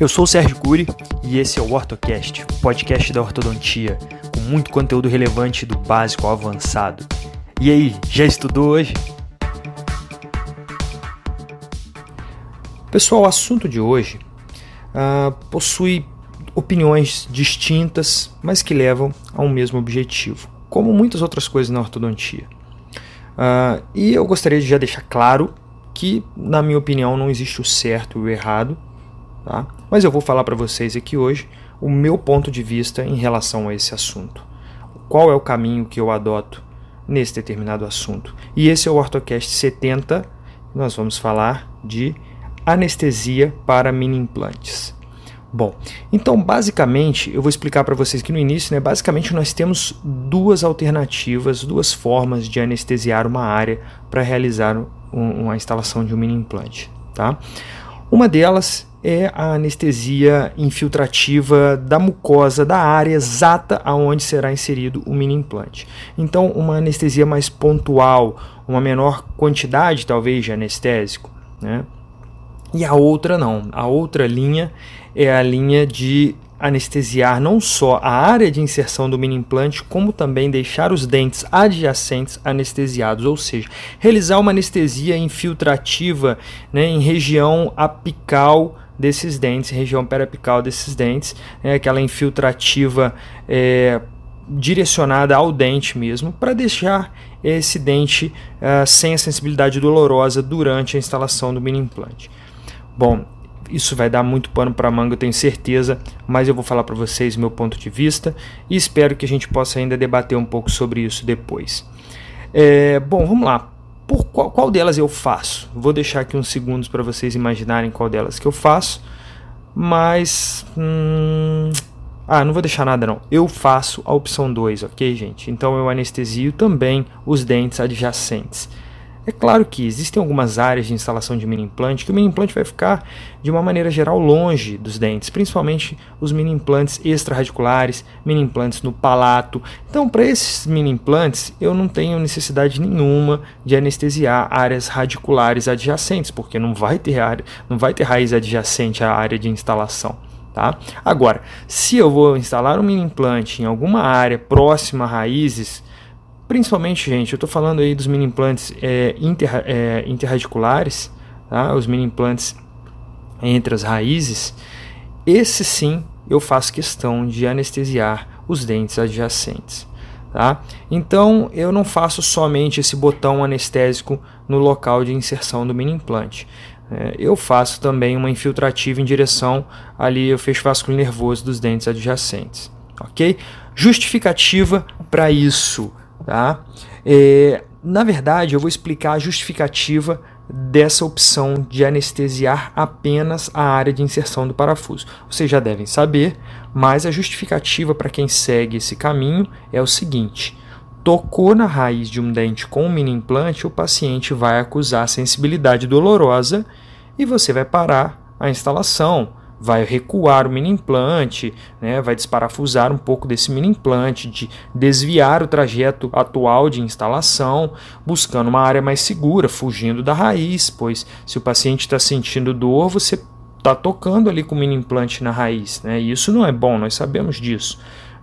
Eu sou o Sérgio Cury e esse é o OrtoCast, podcast da ortodontia, com muito conteúdo relevante do básico ao avançado. E aí, já estudou hoje? Pessoal, o assunto de hoje uh, possui opiniões distintas, mas que levam a um mesmo objetivo, como muitas outras coisas na ortodontia. Uh, e eu gostaria de já deixar claro que, na minha opinião, não existe o certo e o errado, tá? Mas eu vou falar para vocês aqui hoje o meu ponto de vista em relação a esse assunto. Qual é o caminho que eu adoto nesse determinado assunto. E esse é o OrtoCast 70, nós vamos falar de anestesia para mini implantes. Bom, então basicamente eu vou explicar para vocês que no início, né, basicamente nós temos duas alternativas, duas formas de anestesiar uma área para realizar um, uma instalação de um mini implante, tá? Uma delas é a anestesia infiltrativa da mucosa da área exata aonde será inserido o mini implante. Então, uma anestesia mais pontual, uma menor quantidade talvez de anestésico, né? E a outra não. A outra linha é a linha de anestesiar não só a área de inserção do mini implante, como também deixar os dentes adjacentes anestesiados, ou seja, realizar uma anestesia infiltrativa né, em região apical desses dentes, região periapical desses dentes, né, aquela infiltrativa é, direcionada ao dente mesmo, para deixar esse dente uh, sem a sensibilidade dolorosa durante a instalação do mini implante. Bom, isso vai dar muito pano para manga, eu tenho certeza, mas eu vou falar para vocês meu ponto de vista e espero que a gente possa ainda debater um pouco sobre isso depois. É, bom, vamos lá. Por qual, qual, delas eu faço? Vou deixar aqui uns segundos para vocês imaginarem qual delas que eu faço, mas. Hum, ah, não vou deixar nada não. Eu faço a opção 2, ok, gente? Então eu anestesio também os dentes adjacentes. É claro que existem algumas áreas de instalação de mini implante que o mini implante vai ficar, de uma maneira geral, longe dos dentes, principalmente os mini implantes extraradiculares, mini implantes no palato. Então, para esses mini implantes, eu não tenho necessidade nenhuma de anestesiar áreas radiculares adjacentes, porque não vai ter, área, não vai ter raiz adjacente à área de instalação. Tá? Agora, se eu vou instalar um mini implante em alguma área próxima a raízes, Principalmente, gente, eu estou falando aí dos mini implantes é, inter, é, interradiculares, tá? os mini implantes entre as raízes. Esse sim eu faço questão de anestesiar os dentes adjacentes. Tá? Então eu não faço somente esse botão anestésico no local de inserção do mini implante. É, eu faço também uma infiltrativa em direção ali ao fecho vascular nervoso dos dentes adjacentes. Ok? Justificativa para isso Tá? É, na verdade, eu vou explicar a justificativa dessa opção de anestesiar apenas a área de inserção do parafuso. Vocês já devem saber, mas a justificativa para quem segue esse caminho é o seguinte: tocou na raiz de um dente com um mini implante, o paciente vai acusar sensibilidade dolorosa e você vai parar a instalação vai recuar o mini implante, né, vai desparafusar um pouco desse mini implante, de desviar o trajeto atual de instalação, buscando uma área mais segura, fugindo da raiz, pois se o paciente está sentindo dor, você está tocando ali com o mini implante na raiz, né, e isso não é bom, nós sabemos disso.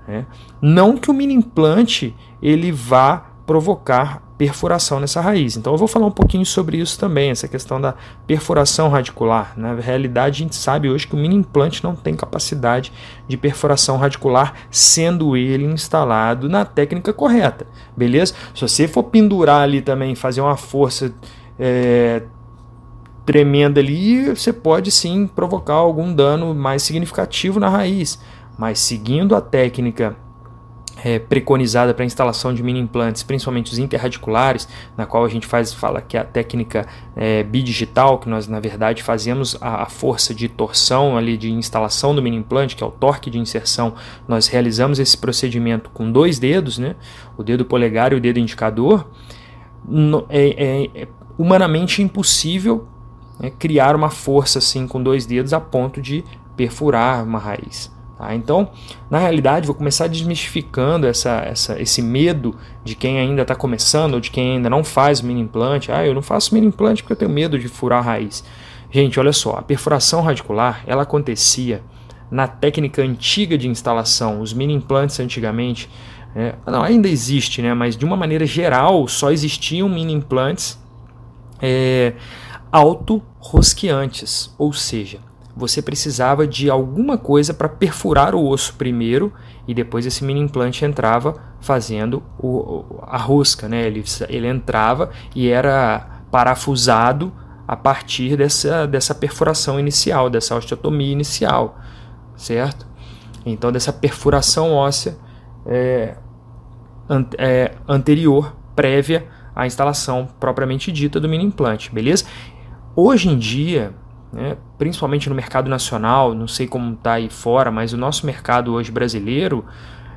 Né. Não que o mini implante ele vá provocar perfuração nessa raiz. Então eu vou falar um pouquinho sobre isso também, essa questão da perfuração radicular. Na realidade, a gente sabe hoje que o mini implante não tem capacidade de perfuração radicular, sendo ele instalado na técnica correta, beleza? Se você for pendurar ali também, fazer uma força é, tremenda ali, você pode sim provocar algum dano mais significativo na raiz. Mas seguindo a técnica é, preconizada para a instalação de mini implantes, principalmente os interradiculares, na qual a gente faz, fala que é a técnica é, bidigital, que nós na verdade fazemos a, a, força de torção ali de instalação do mini implante, que é o torque de inserção, nós realizamos esse procedimento com dois dedos, né, o dedo polegar e o dedo indicador, no, é, é, é humanamente impossível né, criar uma força assim com dois dedos a ponto de perfurar uma raiz. Tá? Então, na realidade, vou começar desmistificando essa, essa, esse medo de quem ainda está começando ou de quem ainda não faz mini implante. Ah, eu não faço mini implante porque eu tenho medo de furar a raiz. Gente, olha só, a perfuração radicular ela acontecia na técnica antiga de instalação. Os mini implantes antigamente, é, não, ainda existe, né? Mas de uma maneira geral só existiam mini implantes é, auto-rosqueantes, ou seja, você precisava de alguma coisa para perfurar o osso primeiro e depois esse mini implante entrava fazendo o, a rosca, né? Ele, ele entrava e era parafusado a partir dessa, dessa perfuração inicial, dessa osteotomia inicial, certo? Então, dessa perfuração óssea é, an é, anterior, prévia à instalação propriamente dita do mini implante, beleza? Hoje em dia, né, principalmente no mercado nacional, não sei como está aí fora, mas o nosso mercado hoje brasileiro,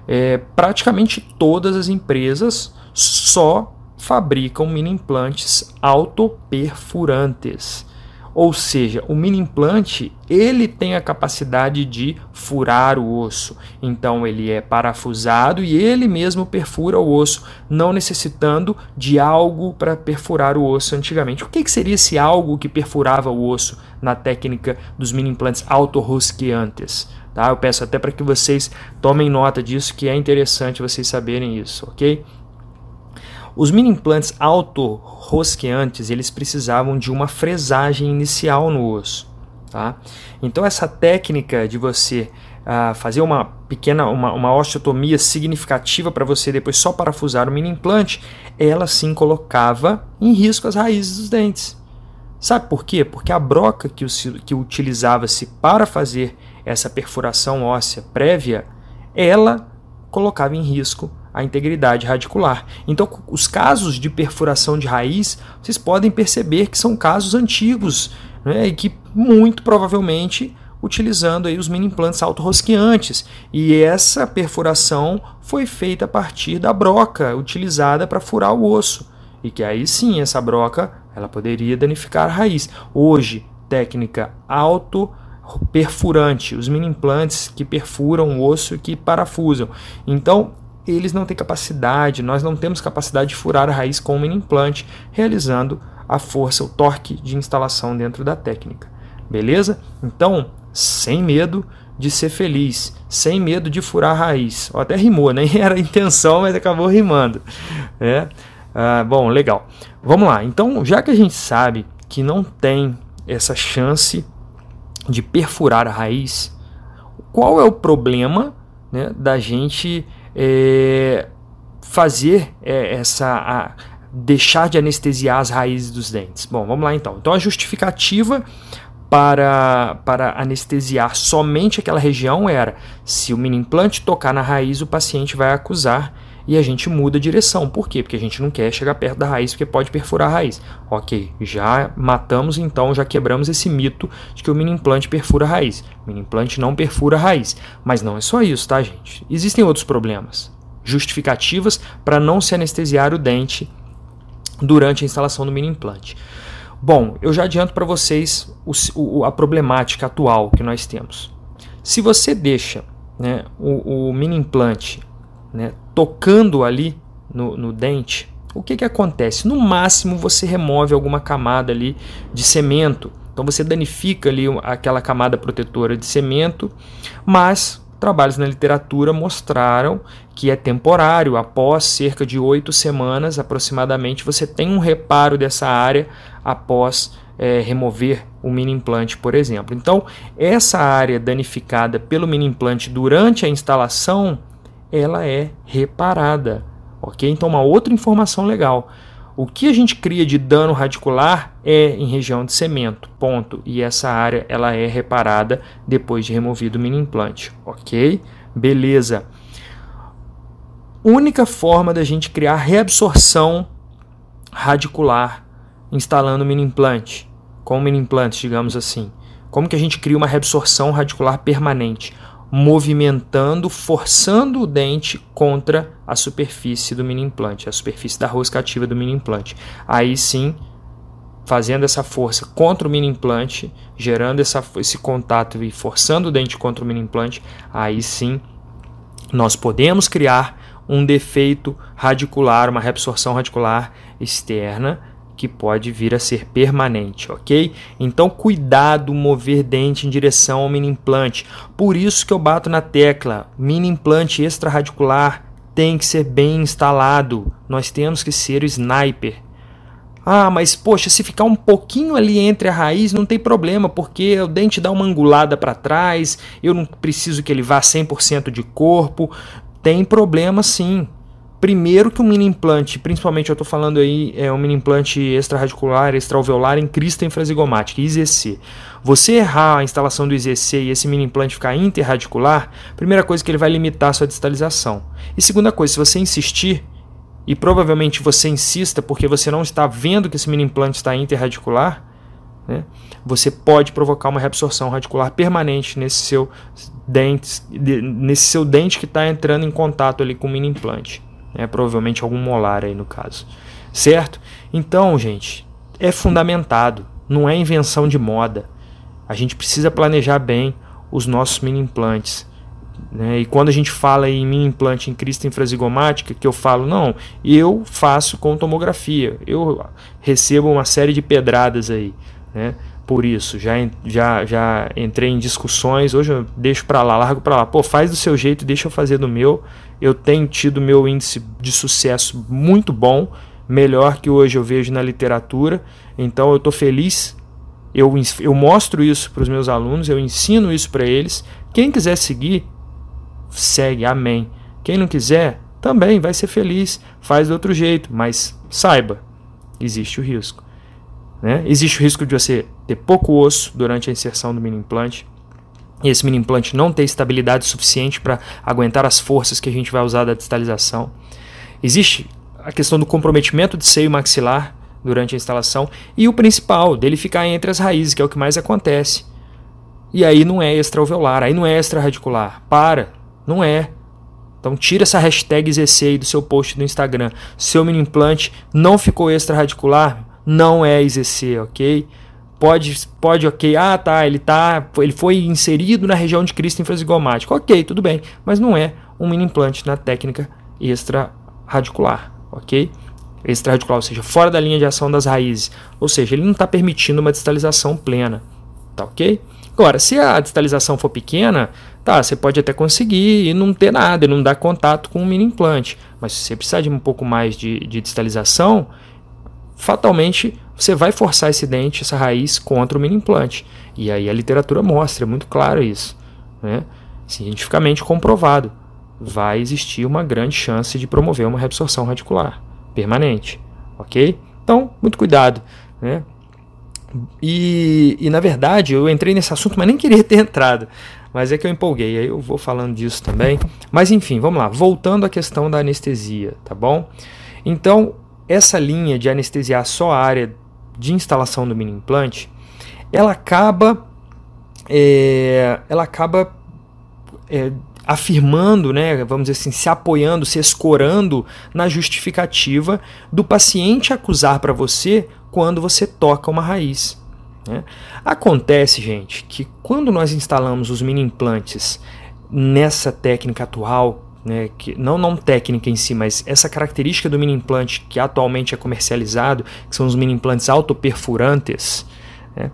é, praticamente todas as empresas só fabricam mini implantes autoperfurantes. Ou seja, o mini implante ele tem a capacidade de furar o osso. Então ele é parafusado e ele mesmo perfura o osso, não necessitando de algo para perfurar o osso antigamente. O que, que seria esse algo que perfurava o osso na técnica dos mini implantes autorrosqueantes? Tá? Eu peço até para que vocês tomem nota disso, que é interessante vocês saberem isso, ok? Os mini implantes auto-rosqueantes, eles precisavam de uma fresagem inicial no osso. Tá? Então essa técnica de você uh, fazer uma pequena, uma, uma osteotomia significativa para você depois só parafusar o mini implante, ela sim colocava em risco as raízes dos dentes. Sabe por quê? Porque a broca que, que utilizava-se para fazer essa perfuração óssea prévia, ela colocava em risco a integridade radicular. Então, os casos de perfuração de raiz, vocês podem perceber que são casos antigos né, e que muito provavelmente utilizando aí os mini implantes autorrosqueantes. E essa perfuração foi feita a partir da broca utilizada para furar o osso. E que aí sim, essa broca ela poderia danificar a raiz. Hoje, técnica auto perfurante, os mini implantes que perfuram o osso e que parafusam. Então, eles não têm capacidade, nós não temos capacidade de furar a raiz com um implante, realizando a força, o torque de instalação dentro da técnica. Beleza? Então, sem medo de ser feliz, sem medo de furar a raiz. Ou até rimou, nem era a intenção, mas acabou rimando. É? Ah, bom, legal. Vamos lá. Então, já que a gente sabe que não tem essa chance de perfurar a raiz, qual é o problema né, da gente é, fazer é, essa. A, deixar de anestesiar as raízes dos dentes. Bom, vamos lá então. Então a justificativa para, para anestesiar somente aquela região era se o mini implante tocar na raiz, o paciente vai acusar e a gente muda a direção. Por quê? Porque a gente não quer chegar perto da raiz porque pode perfurar a raiz. Ok, já matamos então, já quebramos esse mito de que o mini implante perfura a raiz. O mini implante não perfura a raiz. Mas não é só isso, tá, gente? Existem outros problemas. Justificativas para não se anestesiar o dente durante a instalação do mini implante. Bom, eu já adianto para vocês o, o, a problemática atual que nós temos. Se você deixa né, o, o mini implante né, tocando ali no, no dente, o que, que acontece? No máximo você remove alguma camada ali de cimento. Então você danifica ali aquela camada protetora de cimento, mas trabalhos na literatura mostraram que é temporário, após cerca de oito semanas aproximadamente, você tem um reparo dessa área após é, remover o mini implante, por exemplo. Então, essa área danificada pelo mini implante durante a instalação ela é reparada. Ok? Então, uma outra informação legal. O que a gente cria de dano radicular é em região de cemento, ponto. E essa área ela é reparada depois de removido o mini implante, ok? Beleza. Única forma da gente criar reabsorção radicular instalando o mini implante, com o mini implante, digamos assim. Como que a gente cria uma reabsorção radicular permanente? Movimentando, forçando o dente contra a superfície do mini implante, a superfície da rosca ativa do mini implante. Aí sim, fazendo essa força contra o mini implante, gerando essa, esse contato e forçando o dente contra o mini implante, aí sim nós podemos criar um defeito radicular, uma reabsorção radicular externa que pode vir a ser permanente, ok? Então, cuidado mover dente em direção ao mini implante. Por isso que eu bato na tecla: mini implante extraradicular tem que ser bem instalado. Nós temos que ser o sniper. Ah, mas poxa, se ficar um pouquinho ali entre a raiz não tem problema, porque o dente dá uma angulada para trás, eu não preciso que ele vá 100% de corpo. Tem problema sim. Primeiro que um mini implante, principalmente eu estou falando aí, é um mini implante extraradicular, extraoveolar em crista infrazigomática, IZC. Você errar a instalação do IZC e esse mini implante ficar interradicular, primeira coisa que ele vai limitar a sua distalização. E segunda coisa, se você insistir, e provavelmente você insista porque você não está vendo que esse mini implante está interradicular, né, você pode provocar uma reabsorção radicular permanente nesse seu dente, nesse seu dente que está entrando em contato ali com o mini implante né? provavelmente algum molar aí no caso, certo? Então, gente, é fundamentado, não é invenção de moda. A gente precisa planejar bem os nossos mini implantes. Né? E quando a gente fala em mini implante em crista infrazigomática, que eu falo, não, eu faço com tomografia, eu recebo uma série de pedradas aí, né? Por isso. Já, já, já entrei em discussões, hoje eu deixo para lá, largo para lá. Pô, faz do seu jeito, deixa eu fazer do meu. Eu tenho tido meu índice de sucesso muito bom, melhor que hoje eu vejo na literatura. Então eu estou feliz. Eu, eu mostro isso para os meus alunos, eu ensino isso para eles. Quem quiser seguir, segue, amém. Quem não quiser, também vai ser feliz, faz do outro jeito, mas saiba, existe o risco. Né? Existe o risco de você ter pouco osso durante a inserção do mini implante e esse mini implante não ter estabilidade suficiente para aguentar as forças que a gente vai usar da distalização. Existe a questão do comprometimento de seio maxilar durante a instalação e o principal, dele ficar entre as raízes, que é o que mais acontece. E aí não é extraoveolar, aí não é extraradicular. Para, não é. Então tira essa hashtag ZC aí do seu post do Instagram. Seu mini implante não ficou extraradicular, não é IZC, ok? Pode, pode, ok, ah tá, ele tá, ele foi inserido na região de crista infrazigomática, ok, tudo bem, mas não é um mini implante na técnica extraradicular, ok? Extraradicular, ou seja, fora da linha de ação das raízes, ou seja, ele não está permitindo uma distalização plena, tá ok? Agora, se a distalização for pequena, tá, você pode até conseguir e não ter nada, e não dar contato com o mini implante, mas se você precisar de um pouco mais de, de distalização, fatalmente você vai forçar esse dente, essa raiz, contra o mini implante. E aí a literatura mostra, é muito claro isso. Né? Cientificamente comprovado. Vai existir uma grande chance de promover uma reabsorção radicular permanente. Ok? Então, muito cuidado. Né? E, e na verdade, eu entrei nesse assunto, mas nem queria ter entrado. Mas é que eu empolguei, aí eu vou falando disso também. Mas enfim, vamos lá. Voltando à questão da anestesia, tá bom? Então, essa linha de anestesiar só a área de instalação do mini implante, ela acaba, é, ela acaba é, afirmando, né, vamos dizer assim, se apoiando, se escorando na justificativa do paciente acusar para você quando você toca uma raiz. Né? Acontece, gente, que quando nós instalamos os mini implantes nessa técnica atual, né, que, não, não técnica em si, mas essa característica do mini implante que atualmente é comercializado, que são os mini implantes autoperfurantes, né,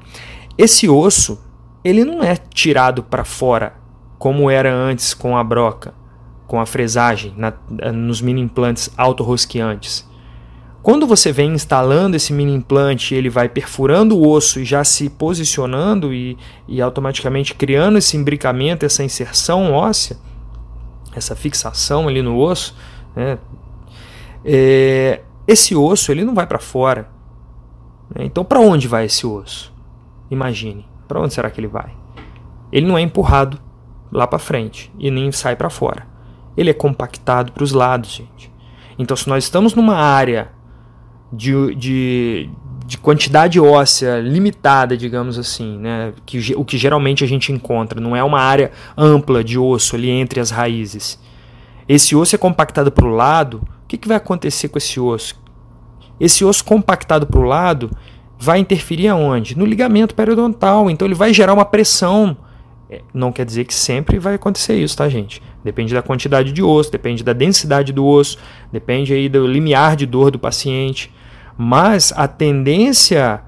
esse osso ele não é tirado para fora como era antes com a broca, com a fresagem na, nos mini implantes autorrosqueantes. Quando você vem instalando esse mini implante, ele vai perfurando o osso e já se posicionando e, e automaticamente criando esse imbricamento, essa inserção óssea, essa fixação ali no osso, né? é, esse osso ele não vai para fora. Né? Então, para onde vai esse osso? Imagine, para onde será que ele vai? Ele não é empurrado lá para frente e nem sai para fora. Ele é compactado para os lados, gente. Então, se nós estamos numa área de, de, de quantidade óssea limitada, digamos assim, né? que, o que geralmente a gente encontra, não é uma área ampla de osso ali entre as raízes. Esse osso é compactado para o lado, o que, que vai acontecer com esse osso? Esse osso compactado para o lado vai interferir aonde? No ligamento periodontal, então ele vai gerar uma pressão. É, não quer dizer que sempre vai acontecer isso, tá, gente? Depende da quantidade de osso, depende da densidade do osso, depende aí do limiar de dor do paciente. Mas a tendência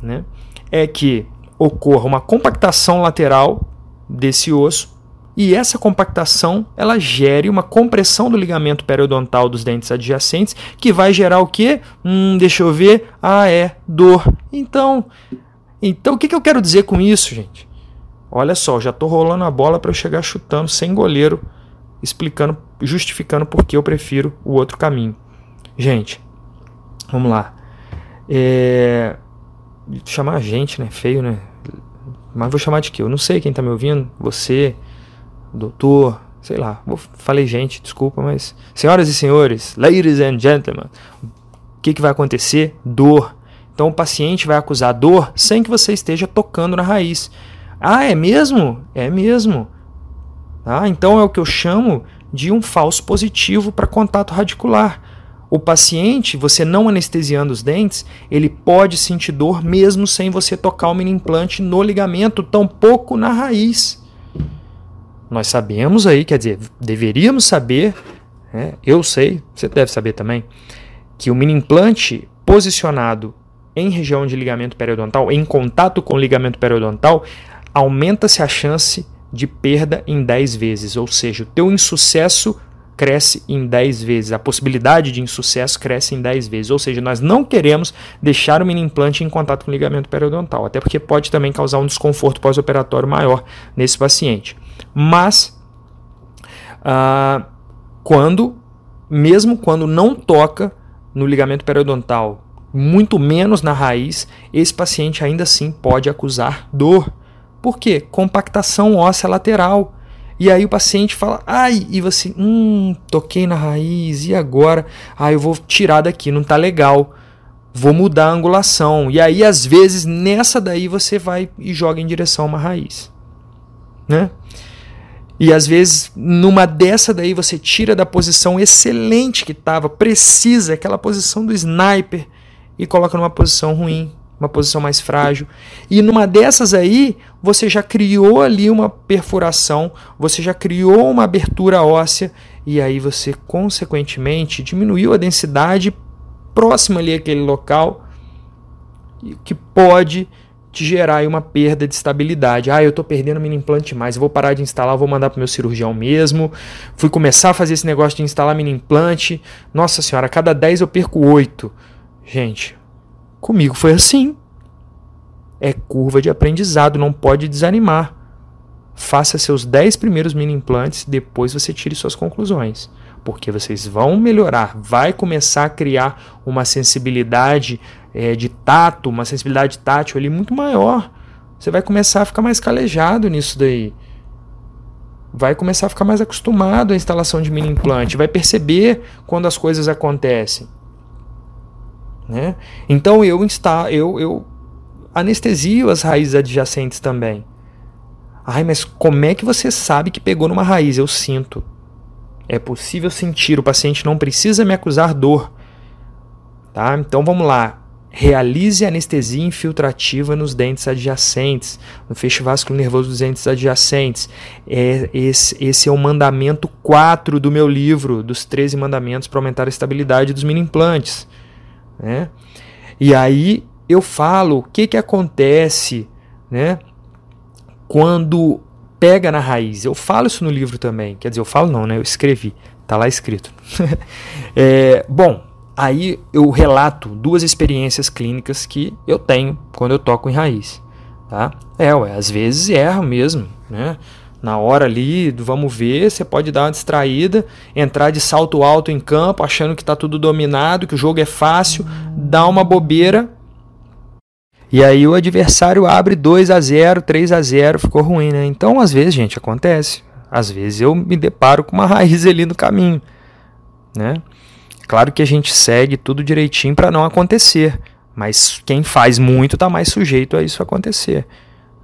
né, é que ocorra uma compactação lateral desse osso e essa compactação ela gere uma compressão do ligamento periodontal dos dentes adjacentes que vai gerar o que? Hum, deixa eu ver. Ah, é dor. Então, então o que, que eu quero dizer com isso, gente? Olha só, já estou rolando a bola para eu chegar chutando sem goleiro, explicando, justificando por que eu prefiro o outro caminho. Gente, vamos lá. É... Chamar a gente, né? Feio, né? Mas vou chamar de quê? Eu não sei quem está me ouvindo. Você, doutor, sei lá. Vou, falei gente, desculpa, mas. Senhoras e senhores, ladies and gentlemen, o que, que vai acontecer? Dor. Então o paciente vai acusar dor sem que você esteja tocando na raiz. Ah, é mesmo? É mesmo. Ah, então é o que eu chamo de um falso positivo para contato radicular. O paciente, você não anestesiando os dentes, ele pode sentir dor mesmo sem você tocar o mini implante no ligamento, tampouco na raiz. Nós sabemos aí, quer dizer, deveríamos saber, né, eu sei, você deve saber também, que o mini implante posicionado em região de ligamento periodontal, em contato com o ligamento periodontal, aumenta-se a chance de perda em 10 vezes, ou seja, o teu insucesso cresce em 10 vezes, a possibilidade de insucesso cresce em 10 vezes, ou seja, nós não queremos deixar o mini implante em contato com o ligamento periodontal, até porque pode também causar um desconforto pós-operatório maior nesse paciente. Mas, ah, quando, mesmo quando não toca no ligamento periodontal, muito menos na raiz, esse paciente ainda assim pode acusar dor. Por quê? Compactação óssea lateral. E aí o paciente fala, ai, e você, hum, toquei na raiz, e agora? Ah, eu vou tirar daqui, não tá legal. Vou mudar a angulação. E aí, às vezes, nessa daí você vai e joga em direção a uma raiz. Né? E às vezes, numa dessa daí, você tira da posição excelente que estava, precisa, aquela posição do sniper, e coloca numa posição ruim uma posição mais frágil. E numa dessas aí, você já criou ali uma perfuração, você já criou uma abertura óssea e aí você consequentemente diminuiu a densidade próxima ali àquele local que pode te gerar uma perda de estabilidade. Ah, eu estou perdendo mini implante mais, eu vou parar de instalar, vou mandar para meu cirurgião mesmo. Fui começar a fazer esse negócio de instalar mini implante. Nossa senhora, a cada 10 eu perco 8. Gente, Comigo foi assim. É curva de aprendizado, não pode desanimar. Faça seus 10 primeiros mini implantes, depois você tire suas conclusões. Porque vocês vão melhorar, vai começar a criar uma sensibilidade é, de tato, uma sensibilidade tátil ali muito maior. Você vai começar a ficar mais calejado nisso daí. Vai começar a ficar mais acostumado à instalação de mini implante, vai perceber quando as coisas acontecem. Né? Então eu, insta, eu, eu anestesio as raízes adjacentes também. Ai, mas como é que você sabe que pegou numa raiz? Eu sinto. É possível sentir, o paciente não precisa me acusar dor. Tá? Então vamos lá. Realize anestesia infiltrativa nos dentes adjacentes, no feixe vasculo nervoso dos dentes adjacentes. É, esse, esse é o mandamento 4 do meu livro, dos 13 mandamentos para aumentar a estabilidade dos mini implantes. Né? E aí eu falo o que, que acontece né, quando pega na raiz. Eu falo isso no livro também. Quer dizer, eu falo não, né? Eu escrevi. Tá lá escrito. é, bom, aí eu relato duas experiências clínicas que eu tenho quando eu toco em raiz. Tá? É, ué, às vezes erro mesmo, né? Na hora ali vamos ver, você pode dar uma distraída, entrar de salto alto em campo, achando que está tudo dominado, que o jogo é fácil, dá uma bobeira. E aí o adversário abre 2 a 0, 3 a 0, ficou ruim, né? Então, às vezes, gente, acontece. Às vezes eu me deparo com uma raiz ali no caminho, né? Claro que a gente segue tudo direitinho para não acontecer, mas quem faz muito está mais sujeito a isso acontecer.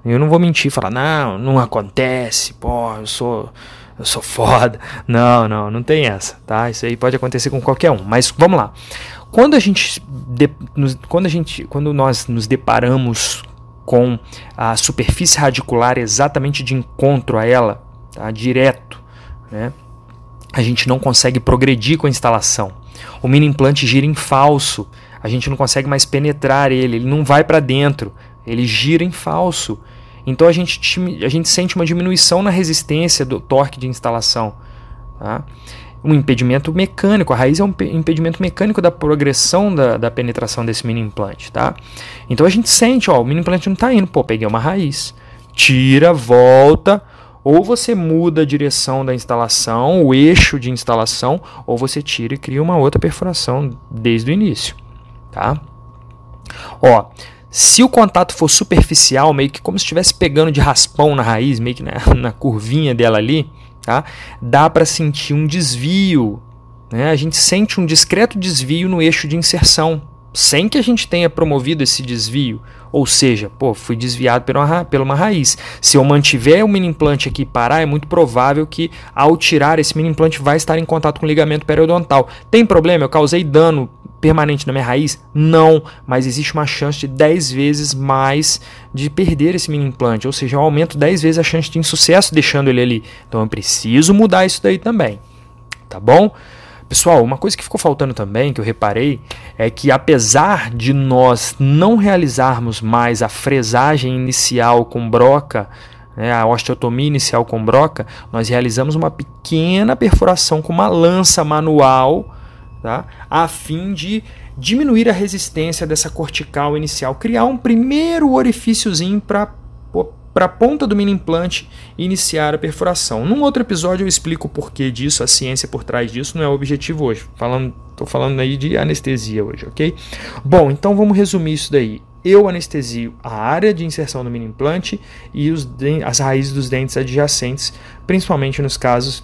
Eu não vou mentir, falar, não, não acontece, pô, eu sou, eu sou foda. Não, não, não tem essa, tá? Isso aí pode acontecer com qualquer um. Mas vamos lá. Quando a gente, quando a gente, quando nós nos deparamos com a superfície radicular exatamente de encontro a ela, tá? Direto, né? A gente não consegue progredir com a instalação. O mini implante gira em falso A gente não consegue mais penetrar ele, ele não vai para dentro, ele gira em falso. Então a gente, a gente sente uma diminuição na resistência do torque de instalação. Tá? Um impedimento mecânico, a raiz é um impedimento mecânico da progressão da, da penetração desse mini implante. Tá? Então a gente sente, ó, o mini implante não está indo, pô, peguei uma raiz. Tira, volta, ou você muda a direção da instalação, o eixo de instalação, ou você tira e cria uma outra perfuração desde o início, tá? Ó, se o contato for superficial, meio que como se estivesse pegando de raspão na raiz, meio que na, na curvinha dela ali, tá? Dá para sentir um desvio, né? A gente sente um discreto desvio no eixo de inserção, sem que a gente tenha promovido esse desvio. Ou seja, pô, fui desviado por uma, por uma raiz. Se eu mantiver o mini implante aqui parar, é muito provável que ao tirar esse mini implante vai estar em contato com o ligamento periodontal. Tem problema? Eu causei dano permanente na minha raiz? Não, mas existe uma chance de 10 vezes mais de perder esse mini implante, ou seja, eu aumento 10 vezes a chance de insucesso deixando ele ali. Então eu preciso mudar isso daí também, tá bom? Pessoal, uma coisa que ficou faltando também, que eu reparei, é que apesar de nós não realizarmos mais a fresagem inicial com broca, né, a osteotomia inicial com broca, nós realizamos uma pequena perfuração com uma lança manual tá? a fim de diminuir a resistência dessa cortical inicial, criar um primeiro orifíciozinho para para a ponta do mini implante iniciar a perfuração. Num outro episódio eu explico o porquê disso, a ciência por trás disso, não é o objetivo hoje. Falando, falando aí de anestesia hoje, ok? Bom, então vamos resumir isso daí. Eu anestesio a área de inserção do mini implante e os as raízes dos dentes adjacentes, principalmente nos casos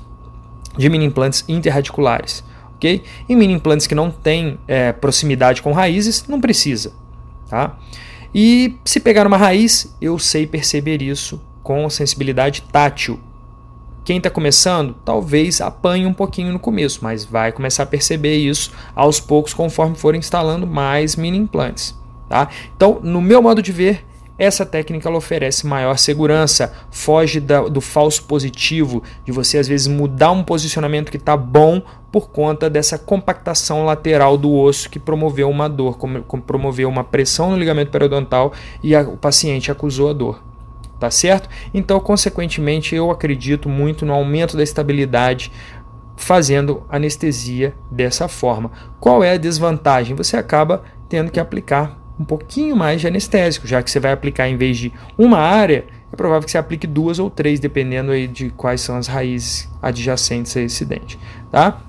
de mini implantes interradiculares ok? Em mini implantes que não tem é, proximidade com raízes, não precisa, tá? E se pegar uma raiz, eu sei perceber isso com sensibilidade tátil. Quem está começando, talvez apanhe um pouquinho no começo, mas vai começar a perceber isso aos poucos conforme for instalando mais mini implantes. Tá? Então, no meu modo de ver, essa técnica ela oferece maior segurança, foge da, do falso positivo, de você às vezes mudar um posicionamento que está bom por conta dessa compactação lateral do osso que promoveu uma dor, como, como promoveu uma pressão no ligamento periodontal e a, o paciente acusou a dor. Tá certo? Então, consequentemente, eu acredito muito no aumento da estabilidade fazendo anestesia dessa forma. Qual é a desvantagem? Você acaba tendo que aplicar um pouquinho mais de anestésico, já que você vai aplicar em vez de uma área, é provável que você aplique duas ou três, dependendo aí de quais são as raízes adjacentes a esse dente, tá?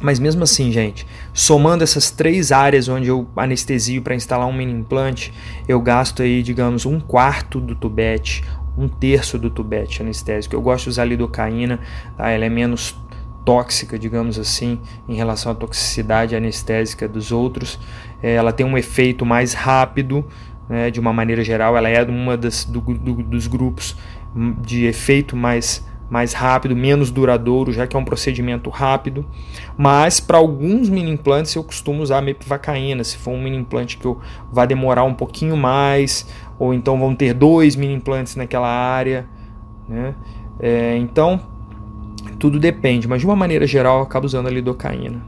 Mas mesmo assim, gente, somando essas três áreas onde eu anestesio para instalar um mini implante, eu gasto aí, digamos, um quarto do tubete, um terço do tubete anestésico. Eu gosto de usar lidocaína, tá? ela é menos tóxica, digamos assim, em relação à toxicidade anestésica dos outros. É, ela tem um efeito mais rápido, né, de uma maneira geral, ela é uma das, do, do, dos grupos de efeito mais, mais rápido, menos duradouro, já que é um procedimento rápido. Mas para alguns mini implantes eu costumo usar mepivacaína, se for um mini implante que eu vá demorar um pouquinho mais, ou então vão ter dois mini implantes naquela área. Né? É, então tudo depende, mas de uma maneira geral eu acabo usando a lidocaína,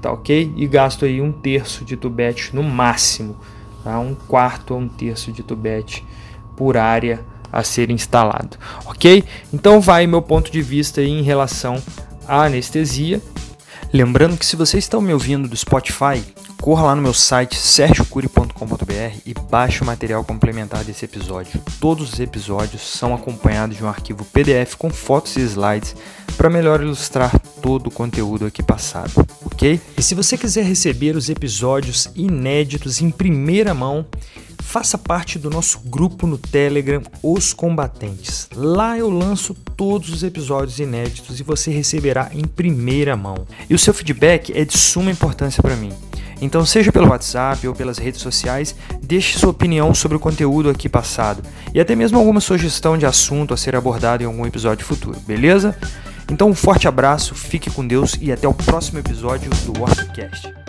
tá ok? E gasto aí um terço de tubete no máximo, tá? Um quarto ou um terço de tubete por área a ser instalado, ok? Então vai meu ponto de vista em relação à anestesia. Lembrando que se você está me ouvindo do Spotify, corra lá no meu site sergiocuri.com.br e baixe o material complementar desse episódio. Todos os episódios são acompanhados de um arquivo PDF com fotos e slides para melhor ilustrar todo o conteúdo aqui passado, ok? E se você quiser receber os episódios inéditos em primeira mão, faça parte do nosso grupo no Telegram Os Combatentes. Lá eu lanço todos os episódios inéditos e você receberá em primeira mão. E o seu feedback é de suma importância para mim. Então, seja pelo WhatsApp ou pelas redes sociais, deixe sua opinião sobre o conteúdo aqui passado e até mesmo alguma sugestão de assunto a ser abordado em algum episódio futuro, beleza? Então, um forte abraço, fique com Deus e até o próximo episódio do Ortocast.